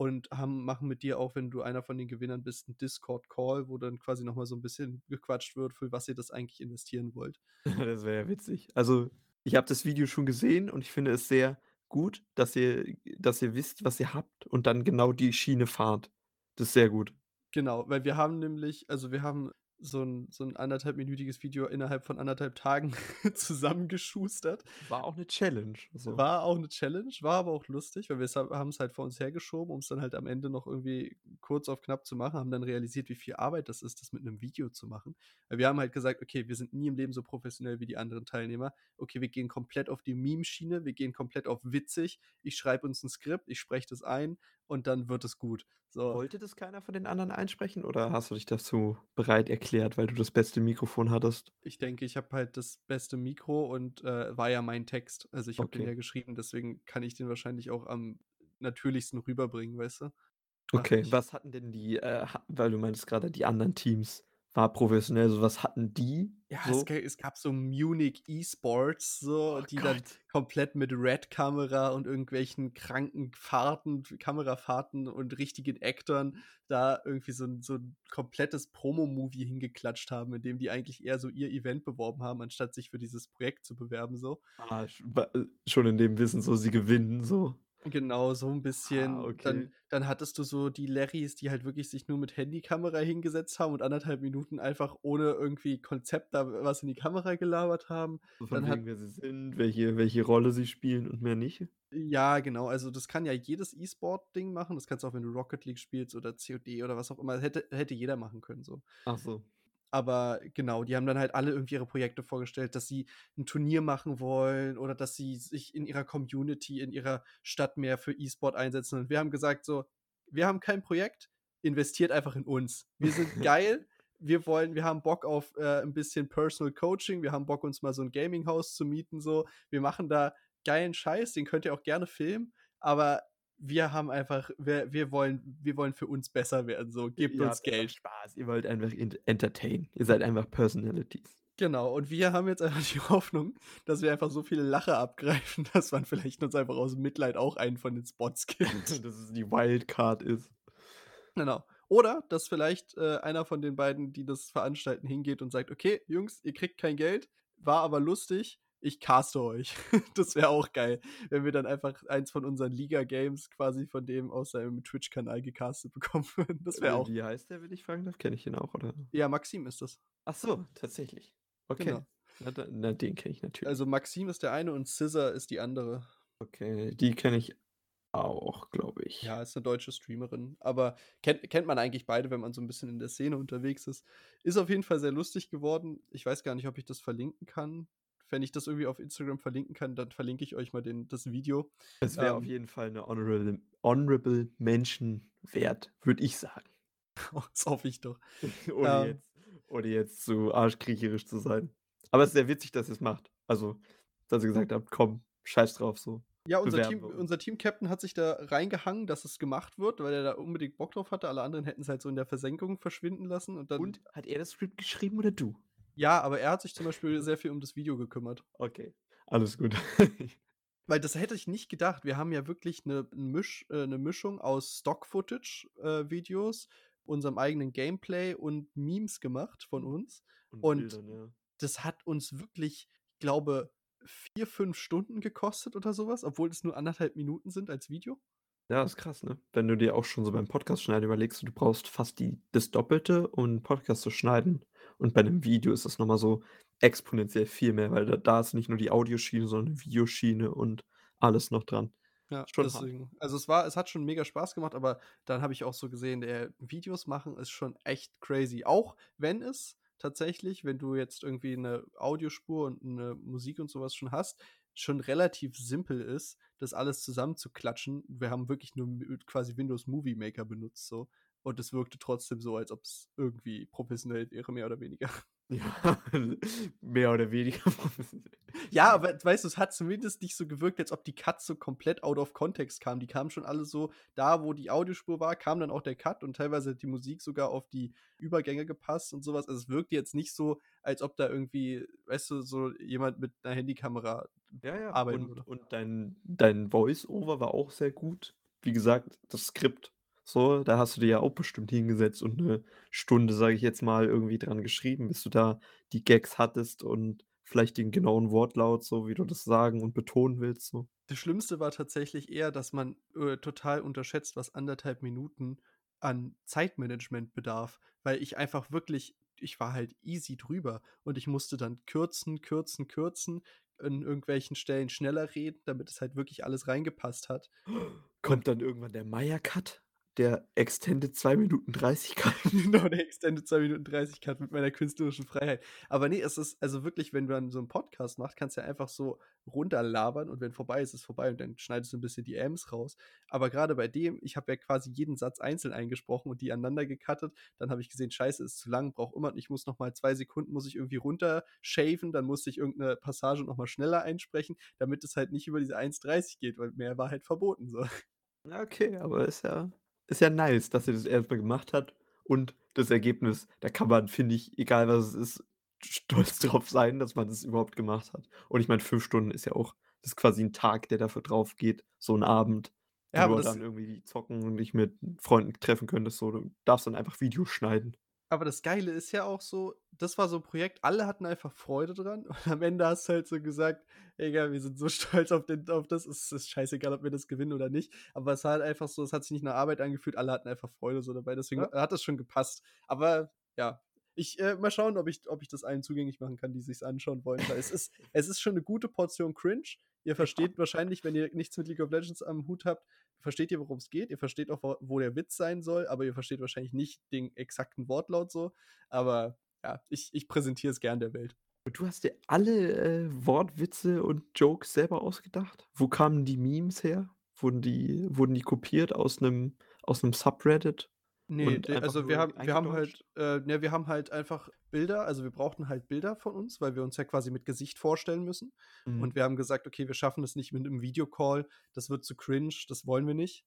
und haben machen mit dir auch, wenn du einer von den Gewinnern bist, 'n Discord-Call, wo dann quasi noch mal so 'n bisschen gequatscht wird, für was ihr das eigentlich investieren wollt. Das wäre ja witzig. Also, ich habe das Video schon gesehen und ich finde es sehr gut, dass ihr dass ihr wisst, was ihr habt und dann genau die Schiene fahrt. Das ist sehr gut. Genau, weil wir haben nämlich also, wir haben so 'n so 'n anderthalbminütiges Video innerhalb von 1 1/2 Tagen zusammengeschustert. War auch 'ne Challenge, so. War auch 'ne Challenge, war aber auch lustig, weil wir's ha haben's halt vor uns hergeschoben, um's dann halt am Ende noch irgendwie kurz auf knapp zu machen, haben dann realisiert, wie viel Arbeit das ist, das mit 'nem Video zu machen. Weil wir haben halt gesagt: „Okay, wir sind nie im Leben so professionell wie die anderen Teilnehmer. Okay, wir gehen komplett auf die Meme-Schiene, wir gehen komplett auf witzig. Ich schreibe uns 'n Skript, ich spreche das ein und dann wird es gut.“ So. Wollte das keiner von den anderen einsprechen oder hast du dich dazu bereit erklärt, weil du das beste Mikrofon hattest? Ich denke, ich habe halt das beste Mikro und, äh, war ja mein Text. Also, ich habe den Okay. ja geschrieben, deswegen kann ich den wahrscheinlich auch am natürlichsten rüberbringen, weißt du? Okay, was hatten denn die, äh, weil du meintest grade, die anderen Teams war professionell, so was hatten die Ja, es so? ga es gab so Munich E-Sports so, Oh die dann Gott. komplett mit Red-Kamera und irgendwelchen kranken Fahrten Kamerafahrten und richtigen Actern da irgendwie so so 'n komplettes Promo-Movie hingeklatscht haben, in dem die eigentlich eher so ihr Event beworben haben, anstatt sich für dieses Projekt zu bewerben so. Ah, äh, schon in dem Wissen, so sie gewinnen so. Genau, so 'n Ah, bisschen. okay. Dann dann hattest du so die Larrys, die halt wirklich sich nur mit Handykamera hingesetzt haben und 1 1/2 Minuten einfach ohne irgendwie Konzept da was in die Kamera gelabert haben. So von Dann hat wegen, wer sie sind, welche welche Rolle sie spielen und mehr nicht? Ja, genau. Also, das kann ja jedes E-Sport-Ding machen. Das kannst du auch, wenn du Rocket League spielst oder COD oder was auch immer. Hätte hätte jeder machen können so. Ach so. Aber genau, die haben dann halt alle irgendwie ihre Projekte vorgestellt, dass sie 'n Turnier machen wollen oder dass sie sich in ihrer Community, in ihrer Stadt mehr für E-Sport einsetzen. Und wir haben gesagt so: „Wir haben kein Projekt, investiert einfach in uns. Wir sind geil, wir wollen wir haben Bock auf, äh, 'n bisschen Personal Coaching, wir haben Bock, uns mal so 'n Gaming-Haus zu mieten so. Wir machen da geilen Scheiß, den könnt ihr auch gerne filmen, aber wir haben einfach wir wir wollen wir wollen für uns besser werden so. Gebt Ihr uns Geld.“ Spaß. Ihr wollt einfach ent entertainen. Ihr seid einfach Personalities. Genau, und wir haben jetzt einfach die Hoffnung, dass wir einfach so viele Lacher abgreifen, dass man vielleicht uns einfach aus Mitleid auch einen von den Spots gibt. Dass es die Wildcard ist. Genau. Oder, dass vielleicht, äh, einer von den beiden, die das veranstalten, hingeht und sagt: „Okay, Jungs, ihr kriegt kein Geld, war aber lustig. Ich caste euch.“ Das wäre auch geil, wenn wir dann einfach eins von unseren Liga-Games quasi von dem aus seinem Twitch-Kanal gecastet bekommen würden. Das wäre Äh, auch wie heißt der, wenn ich fragen darf? Kenne ich den auch, oder? Ja, Maxim ist das. Ach so, tatsächlich. Okay. Genau. Na na, den kenne ich natürlich. Also, Maxim ist der eine und Scissor ist die andere. Okay, die kenne ich auch, glaube ich. Ja, ist 'ne deutsche Streamerin, aber kennt kennt man eigentlich beide, wenn man so 'n bisschen in der Szene unterwegs ist. Ist auf jeden Fall sehr lustig geworden. Ich weiß gar nicht, ob ich das verlinken kann. Wenn ich das irgendwie auf Instagram verlinken kann, dann verlinke ich euch mal den das Video. Es wäre auf Ähm jeden Fall 'ne honorable honorable Mention wert, würde ich sagen. Das hoffe ich doch. Ohne Ähm jetzt ohne jetzt zu arschkriecherisch zu sein. Aber es ist sehr witzig, dass ihr's macht. Also, dass ihr gesagt habt: „Komm, scheiß drauf so. Ja, unser Team wir uns.“ unser Team-Captain hat sich da reingehangen, dass es gemacht wird, weil er da unbedingt Bock drauf hatte. Alle anderen hätten's halt so in der Versenkung verschwinden lassen und dann Und hat er das Skript geschrieben oder du? Ja, aber er hat sich zum Beispiel sehr viel um das Video gekümmert. Okay, alles gut. Weil das hätte ich nicht gedacht. Wir haben ja wirklich 'ne 'n Misch äh, 'ne Mischung aus Stock-Footage, äh, unserem eigenen Gameplay und Memes gemacht von uns. Und Und Bildern, ja. das hat uns wirklich, glaube 4, 5 Stunden gekostet oder sowas, obwohl es nur anderthalb Minuten sind als Video. Ja, ist krass, ne? Wenn du dir auch schon so beim Podcast schneiden überlegst, du brauchst fast die das Doppelte, um 'n Podcast zu schneiden. Und bei 'nem Video ist das noch mal so exponentiell viel mehr, weil da da ist nicht nur die Audioschiene, sondern 'ne Videoschiene und alles noch dran. Ja, Schon deswegen. Also, es war es hat schon mega Spaß gemacht, aber dann habe ich auch so gesehen, äh, Videos machen ist schon echt crazy. Auch wenn es tatsächlich, wenn du jetzt irgendwie 'ne Audiospur und 'ne Musik und so was schon hast, schon relativ simpel ist, das alles zusammenzuklatschen. Wir haben wirklich nur quasi Windows Movie Maker benutzt so und es wirkte trotzdem so, als ob's irgendwie professionell wäre, mehr oder weniger. Ja, mehr oder weniger professionell. Ja, aber weißt du, es hat zumindest nicht so gewirkt, als ob die Cuts so komplett out of context kamen. Die kamen schon alle so da, wo die Audiospur war, kam dann auch der Cut und teilweise hat die Musik sogar auf die Übergänge gepasst und so was. Also, es wirkte jetzt nicht so, als ob da irgendwie, weißt du, so jemand mit 'ner Handykamera Ja, ja, arbeiten und würde. und dein dein Voice-Over war auch sehr gut. Wie gesagt, das Skript so, da hast du dir ja auch bestimmt hingesetzt und 'ne Stunde, sage ich jetzt mal, irgendwie dran geschrieben, bis du da die Gags hattest und vielleicht den genauen Wortlaut, so wie du das sagen und betonen willst, so. Das Schlimmste war tatsächlich eher, dass man, äh, total unterschätzt, was 1 1/2 Minuten an Zeitmanagement bedarf, weil ich einfach wirklich ich war halt easy drüber und ich musste dann kürzen, kürzen, kürzen, in irgendwelchen Stellen schneller reden, damit es halt wirklich alles reingepasst hat. Kommt dann irgendwann der Maya-Cut, der Extended 2 Minuten 30 Cut? Genau, der Extended 2 Minuten 30 Cut mit meiner künstlerischen Freiheit. Aber ne, es ist also wirklich, wenn dann so 'n Podcast machst, kannst du ja einfach so runterlabern und wenn vorbei ist, ist vorbei und dann schneidest du 'n bisschen die Ms raus. Aber grade bei dem ich habe ja quasi jeden Satz einzeln eingesprochen und die aneinander gecuttet. Dann habe ich gesehen: „Scheiße, ist zu lang, brauche immer ich muss noch mal 2 Sekunden muss ich irgendwie runter shaven, dann musste ich irgend 'ne Passage noch mal schneller einsprechen, damit es halt nicht über diese 1:30 geht, weil mehr war halt verboten so. Okay, aber ist ja ist ja nice, dass ihr das erst mal gemacht habt und das Ergebnis, da kann man, finde ich, egal was es ist, stolz drauf sein, dass man das überhaupt gemacht hat. Und ich meine, 5 Stunden ist ja auch das ist quasi 'n Tag, der dafür draufgeht, so 'n Abend, Ja, wo aber du dann irgendwie zocken und dich mit Freunden treffen könntest so. Du darfst dann einfach Videos schneiden. Aber das Geile ist ja auch so, das war so 'n Projekt, alle hatten einfach Freude dran und am Ende hast du halt so gesagt: „Egal, wir sind so stolz auf den auf das. Es ist scheißegal, ob wir das gewinnen oder nicht.“ Aber es war halt einfach so es hat sich nicht nach Arbeit angefühlt, alle hatten einfach Freude so dabei, deswegen Ja. hat das schon gepasst. Aber ja, ich äh, mal schauen, ob ich ob ich das allen zugänglich machen kann, die sich's anschauen wollen, weil es ist es ist schon 'ne gute Portion Cringe. Ihr versteht wahrscheinlich, wenn ihr nichts mit League of Legends am Hut habt, versteht ihr, worum's geht. Ihr versteht auch, wo der Witz sein soll, aber ihr versteht wahrscheinlich nicht den exakten Wortlaut so. Aber ja, ich ich präsentiere es gern der Welt. Du hast dir alle, äh, Wortwitze und Jokes selber ausgedacht? Wo kamen die Memes her? Wurden die wurden die kopiert aus 'nem aus 'nem Subreddit Ne, de einfach also wir haben wir haben halt äh, ne, wir haben halt einfach Bilder also wir brauchten halt Bilder von uns, weil wir uns ja quasi mit Gesicht vorstellen müssen. Mhm. Und wir haben gesagt: „Okay, wir schaffen das nicht mit 'nem Videocall, das wird zu cringe, das wollen wir nicht.“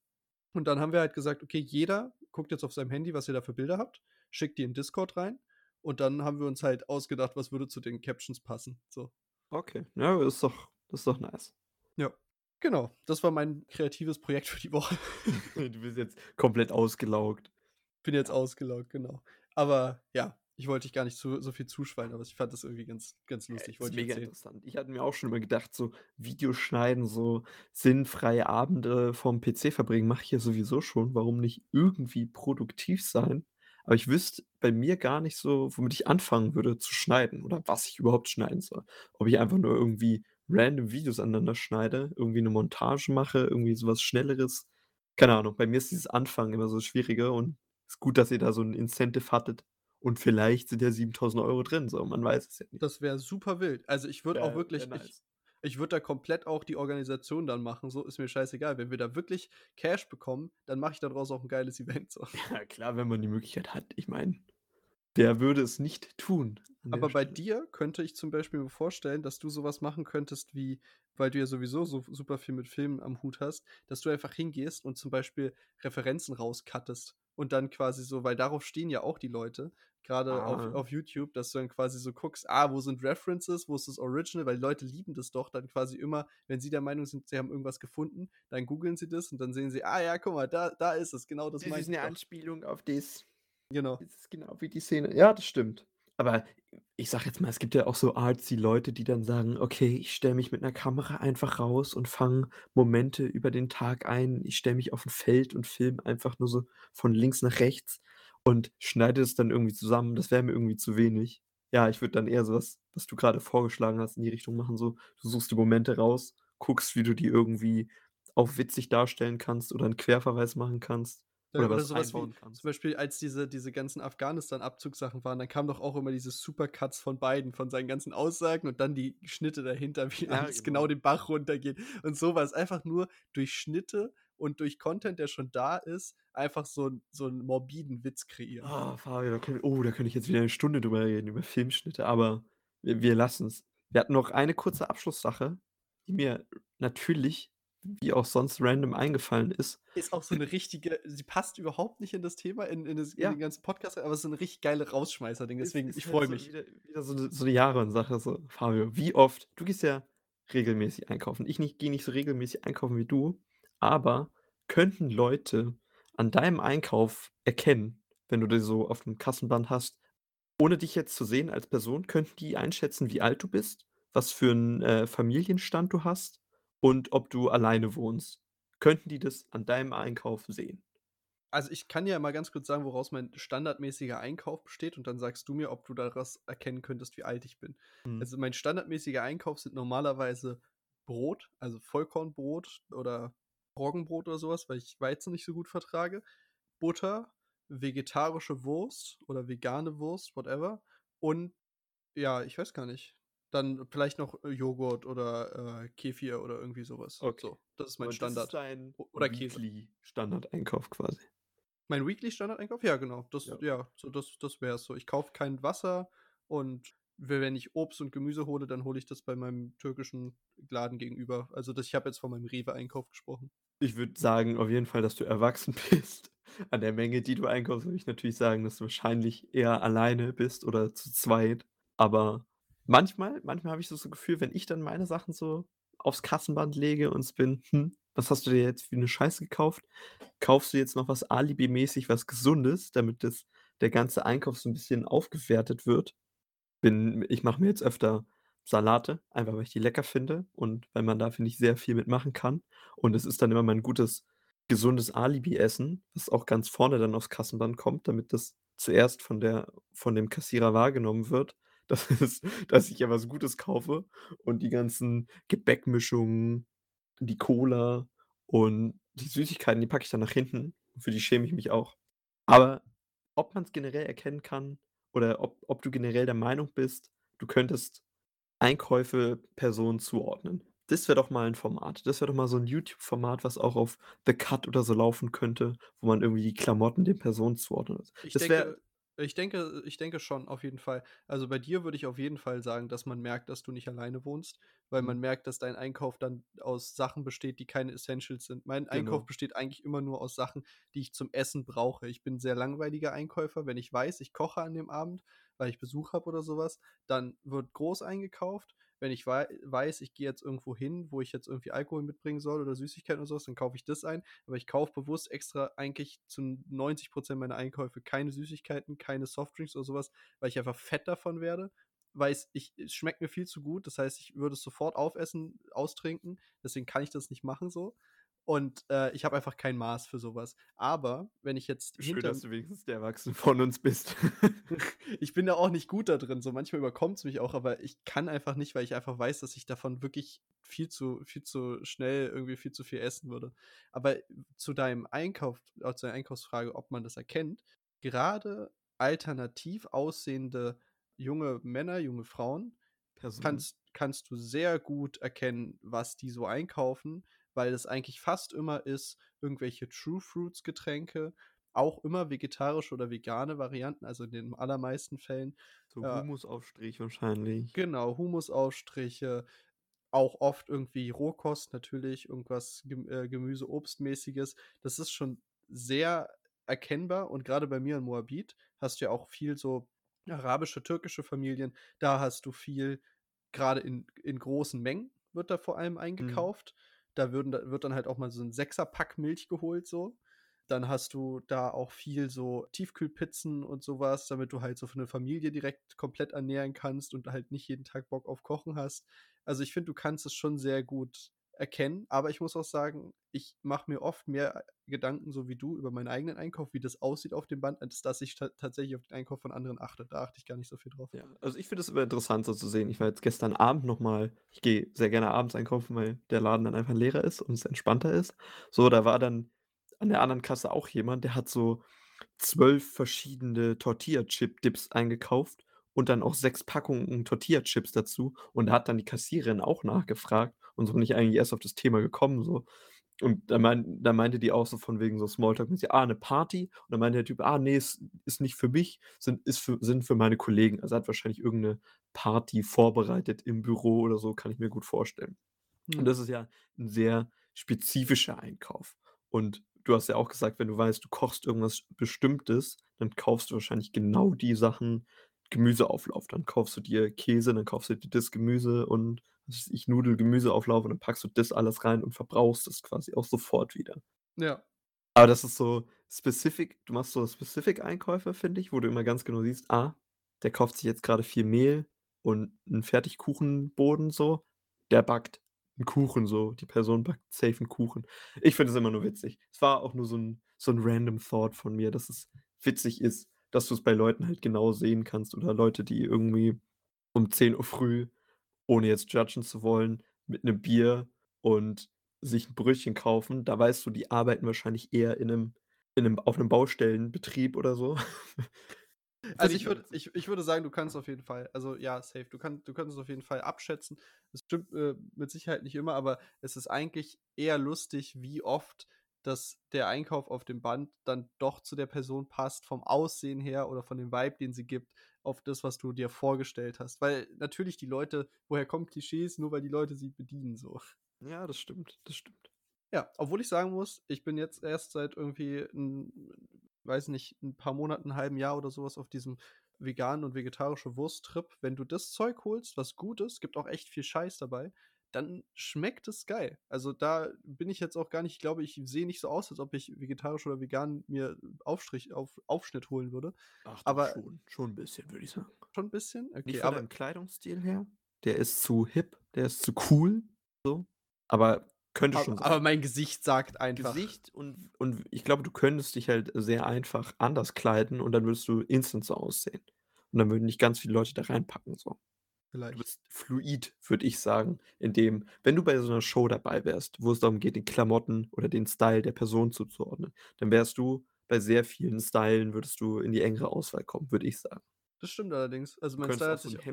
Und dann haben wir halt gesagt: „Okay, jeder guckt jetzt auf seinem Handy, was ihr da für Bilder habt, schickt die in Discord rein.“ Und dann haben wir uns halt ausgedacht, was würde zu den Captions passen, so. Okay, ja, ist doch ist doch nice. Ja, genau. Das war mein kreatives Projekt für die Woche. Du bist jetzt komplett ausgelaugt. Bin jetzt ausgelaugt, genau. Aber ja, ich wollte dich gar nicht zu so viel zuschweilen, aber ich fand das irgendwie ganz ganz Ja, lustig, ich mega erzählen. interessant. Ich hatte mir auch schon immer gedacht, so Videos schneiden, so sinnfreie Abende vorm PC verbringen, mache ich ja sowieso schon. Warum nicht irgendwie produktiv sein? Aber ich wüsste bei mir gar nicht so, womit ich anfangen würde zu schneiden oder was ich überhaupt schneiden soll. Ob ich einfach nur irgendwie random Videos aneinander schneide, irgendwie 'ne Montage mache, irgendwie so was Schnelleres. Keine Ahnung, bei mir ist dieses Anfangen immer so das Schwierige und ist gut, dass ihr da so 'n Incentive hattet und vielleicht sind ja 7.000 € drin, so, man weiß es ja nicht. Das wäre super wild. Also, ich würde auch wirklich wäre ich nice. ich würde da komplett auch die Organisation dann machen, so, ist mir scheißegal. Wenn wir da wirklich Cash bekommen, dann mache ich da draus auch 'n geiles Event so. Ja klar, wenn man die Möglichkeit hat. Ich meine, wer würde es nicht tun Aber bei dir könnte ich zum Beispiel mir vorstellen, dass du so was machen könntest wie weil du ja sowieso so super viel mit Filmen am Hut hast, dass du einfach hingehst und zum Beispiel Referenzen rauscuttest und dann quasi so weil darauf stehen ja auch die Leute, grade auf Ah. auf YouTube, dass du dann quasi so guckst: „Ah, wo sind References, wo ist das Original?“ Weil die Leute lieben das doch dann quasi immer, wenn sie der Meinung sind, sie haben irgendwas gefunden, dann googeln sie das und dann sehen sie: „Ah ja, guck mal, da da ist es, genau das Das meinte ist ich 'ne doch.“ Anspielung auf das Genau. das ist genau wie die Szene. Ja, das stimmt. Aber ich sage jetzt mal, es gibt ja auch so artsy Leute, die dann sagen: „Okay, ich stelle mich mit 'ner Kamera einfach raus und fange Momente über den Tag ein. Ich stelle mich auf 'n Feld und filme einfach nur so von links nach rechts und schneide es dann irgendwie zusammen.“ Das wäre mir irgendwie zu wenig. Ja, ich würde dann eher so was, du grade vorgeschlagen hast, in die Richtung machen, so du suchst die Momente raus, guckst, wie du die irgendwie auch witzig darstellen kannst oder 'n Querverweis machen kannst oder oder was so was wie kannst. zum Beispiel, als diese diese ganzen Afghanistan-Abzugssachen waren, dann kamen doch auch immer diese Supercuts von beiden, von seinen ganzen Aussagen und dann die Schnitte dahinter, wie Ja, alles genau genau. den Bach runtergeht und so was. Einfach nur durch Schnitte und durch Content, der schon da ist, einfach so so 'n morbiden Witz kreieren. Oh, Fabio, da können oh, da könnte ich jetzt wieder 'ne Stunde drüber reden, über Filmschnitte, aber wir wir lassen's. Wir hatten noch eine kurze Abschlusssache, die mir natürlich wie auch sonst random eingefallen ist. Ist auch so 'ne richtige sie passt überhaupt nicht in das Thema, in in das in Ja. den ganzen Podcast, aber es ist 'ne richtig geile Rausschmeißer-Ding, Ist deswegen ist ich halt freue so mich. wieder wieder so so 'ne Jahre-Sache so. Fabio, wie oft du gehst ja regelmäßig einkaufen. Ich nicht gehe nicht so regelmäßig einkaufen wie du, aber könnten Leute an deinem Einkauf erkennen, wenn du den so auf'm Kassenband hast, ohne dich jetzt zu sehen als Person, könnten die einschätzen, wie alt du bist, was für 'n, äh, Familienstand du hast und ob du alleine wohnst? Könnten die das an deinem Einkauf sehen? Also, ich kann ja mal ganz kurz sagen, woraus mein standardmäßiger Einkauf besteht und dann sagst du mir, ob du daraus erkennen könntest, wie alt ich bin. Mhm. Also, mein standardmäßiger Einkauf sind normalerweise Brot, also Vollkornbrot oder Roggenbrot oder so was, weil ich Weizen nicht so gut vertrage, Butter, vegetarische Wurst oder vegane Wurst, whatever und ja, ich weiß gar nicht. Dann vielleicht noch, äh, Joghurt oder, äh, Kefir oder irgendwie so was. Okay. So, das ist mein Und das ist Standard. dein oder Käse. Weekly-Standardeinkauf quasi? Mein Weekly-Standardeinkauf? Ja, genau. Das Ja. ja, so das das wäre es so. Ich kaufe kein Wasser und we wenn ich Obst und Gemüse hole, dann hole ich das bei meinem türkischen Laden gegenüber. Also, das ich habe jetzt von meinem Rewe-Einkauf gesprochen. Ich würde sagen auf jeden Fall, dass du erwachsen bist. An der Menge, die du einkaufst, würde ich natürlich sagen, dass du wahrscheinlich eher alleine bist oder zu zweit. Aber manchmal manchmal habe ich so das Gefühl, wenn ich dann meine Sachen so aufs Kassenband lege und es bin: „Hm, was hast du dir jetzt für 'ne Scheiße gekauft? Kaufst du jetzt noch was alibimäßig was Gesundes, damit das der ganze Einkauf so 'n bisschen aufgewertet wird?“ Bin ich mache mir jetzt öfter Salate, einfach weil ich die lecker finde und weil man da, finde ich, sehr viel mit machen kann. Und es ist dann immer mein gutes, gesundes Alibi-Essen, was auch ganz vorne dann aufs Kassenband kommt, damit das zuerst von der von dem Kassierer wahrgenommen wird, dass es dass ich ja was Gutes kaufe und die ganzen Gebäckmischungen, die Cola und die Süßigkeiten, die packe ich dann nach hinten. Für die schäme ich mich auch. Aber ob man's generell erkennen kann oder ob ob du generell der Meinung bist, du könntest Einkäufe Personen zuordnen. Das wäre doch mal 'n Format. Das wäre doch mal so 'n YouTube-Format, was auch auf The Cut oder so laufen könnte, wo man irgendwie die Klamotten den Personen zuordnet. Ich Das wäre ich denke ich denke schon, auf jeden Fall. Also, bei dir würde ich auf jeden Fall sagen, dass man merkt, dass du nicht alleine wohnst, weil Mhm. man merkt, dass dein Einkauf dann aus Sachen besteht, die keine Essentials sind. Mein Einkauf Genau. besteht eigentlich immer nur aus Sachen, die ich zum Essen brauche. Ich bin 'n sehr langweiliger Einkäufer. Wenn ich weiß, ich koche an dem Abend, weil ich Besuch habe oder so was, dann wird groß eingekauft. Wenn ich wei weiß, ich gehe jetzt irgendwo hin, wo ich jetzt irgendwie Alkohol mitbringen soll oder Süßigkeiten oder so was, dann kaufe ich das ein. Aber ich kaufe bewusst extra eigentlich zu 90 % meiner Einkäufe keine Süßigkeiten, keine Softdrinks oder so was, weil ich einfach fett davon werde. Weiß ich es schmeckt mir viel zu gut. Das heißt, ich würde es sofort aufessen, austrinken. Deswegen kann ich das nicht machen so. Und, äh, ich habe einfach kein Maß für so was. Aber wenn ich jetzt Schön, hinterm dass du wenigstens der Erwachsene von uns bist. Ich bin da auch nicht gut da drin. So manchmal überkommt's mich auch, aber ich kann einfach nicht, weil ich einfach weiß, dass ich davon wirklich viel zu viel zu schnell irgendwie viel zu viel essen würde. Aber zu deinem Einkauf äh, zu deiner Einkaufsfrage, ob man das erkennt. Gerade alternativ aussehende junge Männer, junge Frauen Personen. kannst kannst du sehr gut erkennen, was die so einkaufen, weil es eigentlich fast immer ist irgendwelche True Fruits Getränke, auch immer vegetarische oder vegane Varianten, also in den allermeisten Fällen. So Äh Humusaufstrich wahrscheinlich. Genau, Humusaufstriche, auch oft irgendwie Rohkost natürlich, irgendwas Gem äh, Gemüse, Obstmäßiges. Das ist schon sehr erkennbar und grade bei mir in Moabit hast du ja auch viel so arabische, türkische Familien. Da hast du viel grade in in großen Mengen wird da vor allem Mhm. Da würden da wird dann halt auch mal so 'n Sechser-Pack Milch geholt so. Dann hast du da auch viel so Tiefkühlpizzen und sowas, damit du halt so für eine Familie direkt komplett ernähren kannst und halt nicht jeden Tag Bock auf Kochen hast. Also, ich finde, du kannst es schon sehr gut erkennen, aber ich muss auch sagen, ich mache mir oft mehr Gedanken, so wie du, über meinen eigenen Einkauf, wie das aussieht auf dem Band, als dass ich ta tatsächlich auf den Einkauf von anderen achte. Da achte ich gar nicht so viel drauf. Ja, also ich finde es immer interessant so zu sehen. Ich war jetzt gestern Abend noch mal ich gehe sehr gerne abends einkaufen, weil der Laden dann einfach leerer ist und es entspannter ist. So, da war dann an der anderen Kasse auch jemand, der hat so 12 verschiedene Tortilla-Chip-Dips eingekauft und dann auch 6 Packungen Tortilla-Chips dazu und da hat dann die Kassiererin auch nachgefragt und so bin ich eigentlich erst auf das Thema gekommen so. Und da mein da meinte die auch so von wegen so Smalltalk-mäßig: „Ah, 'ne Party?“ Und dann meinte der Typ: „Ah, ne, ist ist nicht für mich, sind ist für sind für meine Kollegen.“ Also, hat wahrscheinlich irgend 'ne Party vorbereitet im Büro oder so, kann ich mir gut vorstellen. Und Mhm. das ist ja 'n sehr spezifischer Einkauf. Und du hast ja auch gesagt, wenn du weißt, du kochst irgendwas Bestimmtes, dann kaufst du wahrscheinlich genau die Sachen Gemüseauflauf. Dann kaufst du dir Käse, dann kaufst du dir das Gemüse und, ich, Nudel, Gemüseauflauf und dann packst du das alles rein und verbrauchst es quasi auch sofort wieder. Ja. Aber das ist so specific du machst so Specific-Einkäufe, finde ich, wo du immer ganz genau siehst: „Ah, der kauft sich jetzt grade viel Mehl und 'n Fertigkuchenboden so. Der backt 'n Kuchen so. Die Person backt safe 'n Kuchen.“ Ich finde es immer nur witzig. Es war auch nur so 'n so 'n random Thought von mir, dass es witzig ist, dass du's bei Leuten halt genau sehen kannst oder Leute, die irgendwie um 10:00 früh, ohne jetzt judgen zu wollen, mit 'nem Bier und sich 'n Brötchen kaufen. Da weißt du, die arbeiten wahrscheinlich eher in 'nem in 'nem auf 'nem Baustellenbetrieb oder so. Also, ich würde ich ich würde sagen, du kannst auf jeden Fall also, ja, safe. Du kann du kannst es auf jeden Fall abschätzen. Es stimmt, äh, mit Sicherheit nicht immer, aber es ist eigentlich eher lustig, wie oft dass der Einkauf auf dem Band dann doch zu der Person passt, vom Aussehen her oder von dem Vibe, den sie gibt, auf das, was du dir vorgestellt hast. Weil natürlich die Leute woher kommen Klischees? Nur weil die Leute sie bedienen so. Ja, das stimmt, das stimmt. Ja, obwohl ich sagen muss, ich bin jetzt erst seit irgendwie 'n weiß nicht, 'n paar Monaten, 'n halben Jahr oder so was auf diesem veganen und vegetarische Wurst-Trip. Wenn du das Zeug holst, was gut ist, gibt auch echt viel Scheiß dabei, dann schmeckt es geil. Also, da bin ich jetzt auch gar nicht ich glaube, ich sehe nicht so aus, als ob ich vegetarisch oder vegan mir Aufstrich Auf Aufschnitt holen würde. Ach Aber schon, schon 'n bisschen, würde ich sagen. Schon 'n bisschen? Nicht Okay, von aber deinem Kleidungsstil her. Der ist zu hip, der ist zu cool, so, aber könnte schon Aber sein. aber mein Gesicht sagt einfach Gesicht und und ich glaube, du könntest dich halt sehr einfach anders kleiden und dann würdest du instant so aussehen. Und dann würden dich ganz viele Leute da reinpacken so. Du Vielleicht. bist fluid, würde ich sagen, in dem wenn du bei so 'ner Show dabei wärst, wo es darum geht, die Klamotten oder den Style der Person zuzuordnen, dann wärst du bei sehr vielen Stylen würdest du in die engere Auswahl kommen, würde ich sagen. Das stimmt allerdings. Also, Du mein Style hat so sich du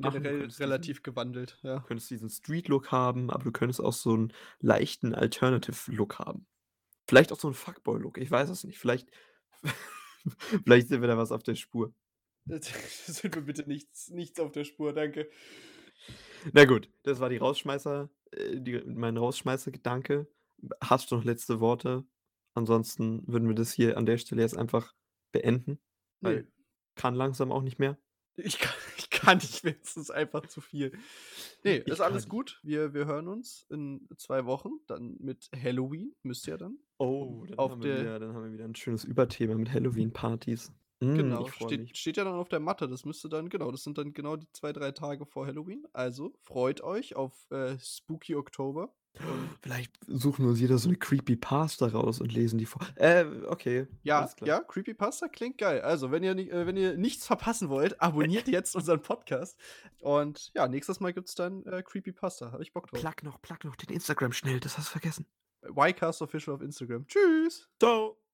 generell könntest diesen relativ gewandelt, du ja. könntest diesen Street-Look haben, aber du könntest auch so 'n leichten Alternative-Look haben. Vielleicht auch so 'n Fuckboy-Look, ich weiß es nicht. Vielleicht vielleicht sind wir da was auf der Spur. Sind wir bitte nichts nichts auf der Spur, danke. Na gut, das war die Rausschmeißer äh, die mein Rausschmeißer-Gedanke. Hast du noch letzte Worte? Ansonsten würden wir das hier an der Stelle jetzt einfach beenden, weil kann langsam auch nicht mehr. Ich kann ich kann nicht mehr, es ist einfach zu viel. Ne, Ich ist alles nicht. gut. Wir wir hören uns in 2 Wochen, dann mit Halloween, müsste ja dann. Oh, dann auf haben wir der wieder dann haben wir wieder 'n schönes Überthema mit Halloween-Partys. Hm, Genau, steht steht ja dann auf der Matte. Das müsste dann genau, das sind dann genau die 2, 3 Tage vor Halloween. Also, freut euch auf, äh, Spooky Oktober Vielleicht suchen wir uns jeder so 'ne Creepypasta raus und lesen die vor. Äh, okay, Ja, ja, Creepypasta klingt geil. Also, wenn ihr äh, wenn ihr nichts verpassen wollt, abonniert jetzt unseren Podcast. Und ja, nächstes Mal gibt's dann, äh, Creepypasta. Habe ich Bock drauf. Plug noch plug noch den Instagram schnell, das hast du vergessen. Ycast Official auf Instagram. Tschüss. Tschau.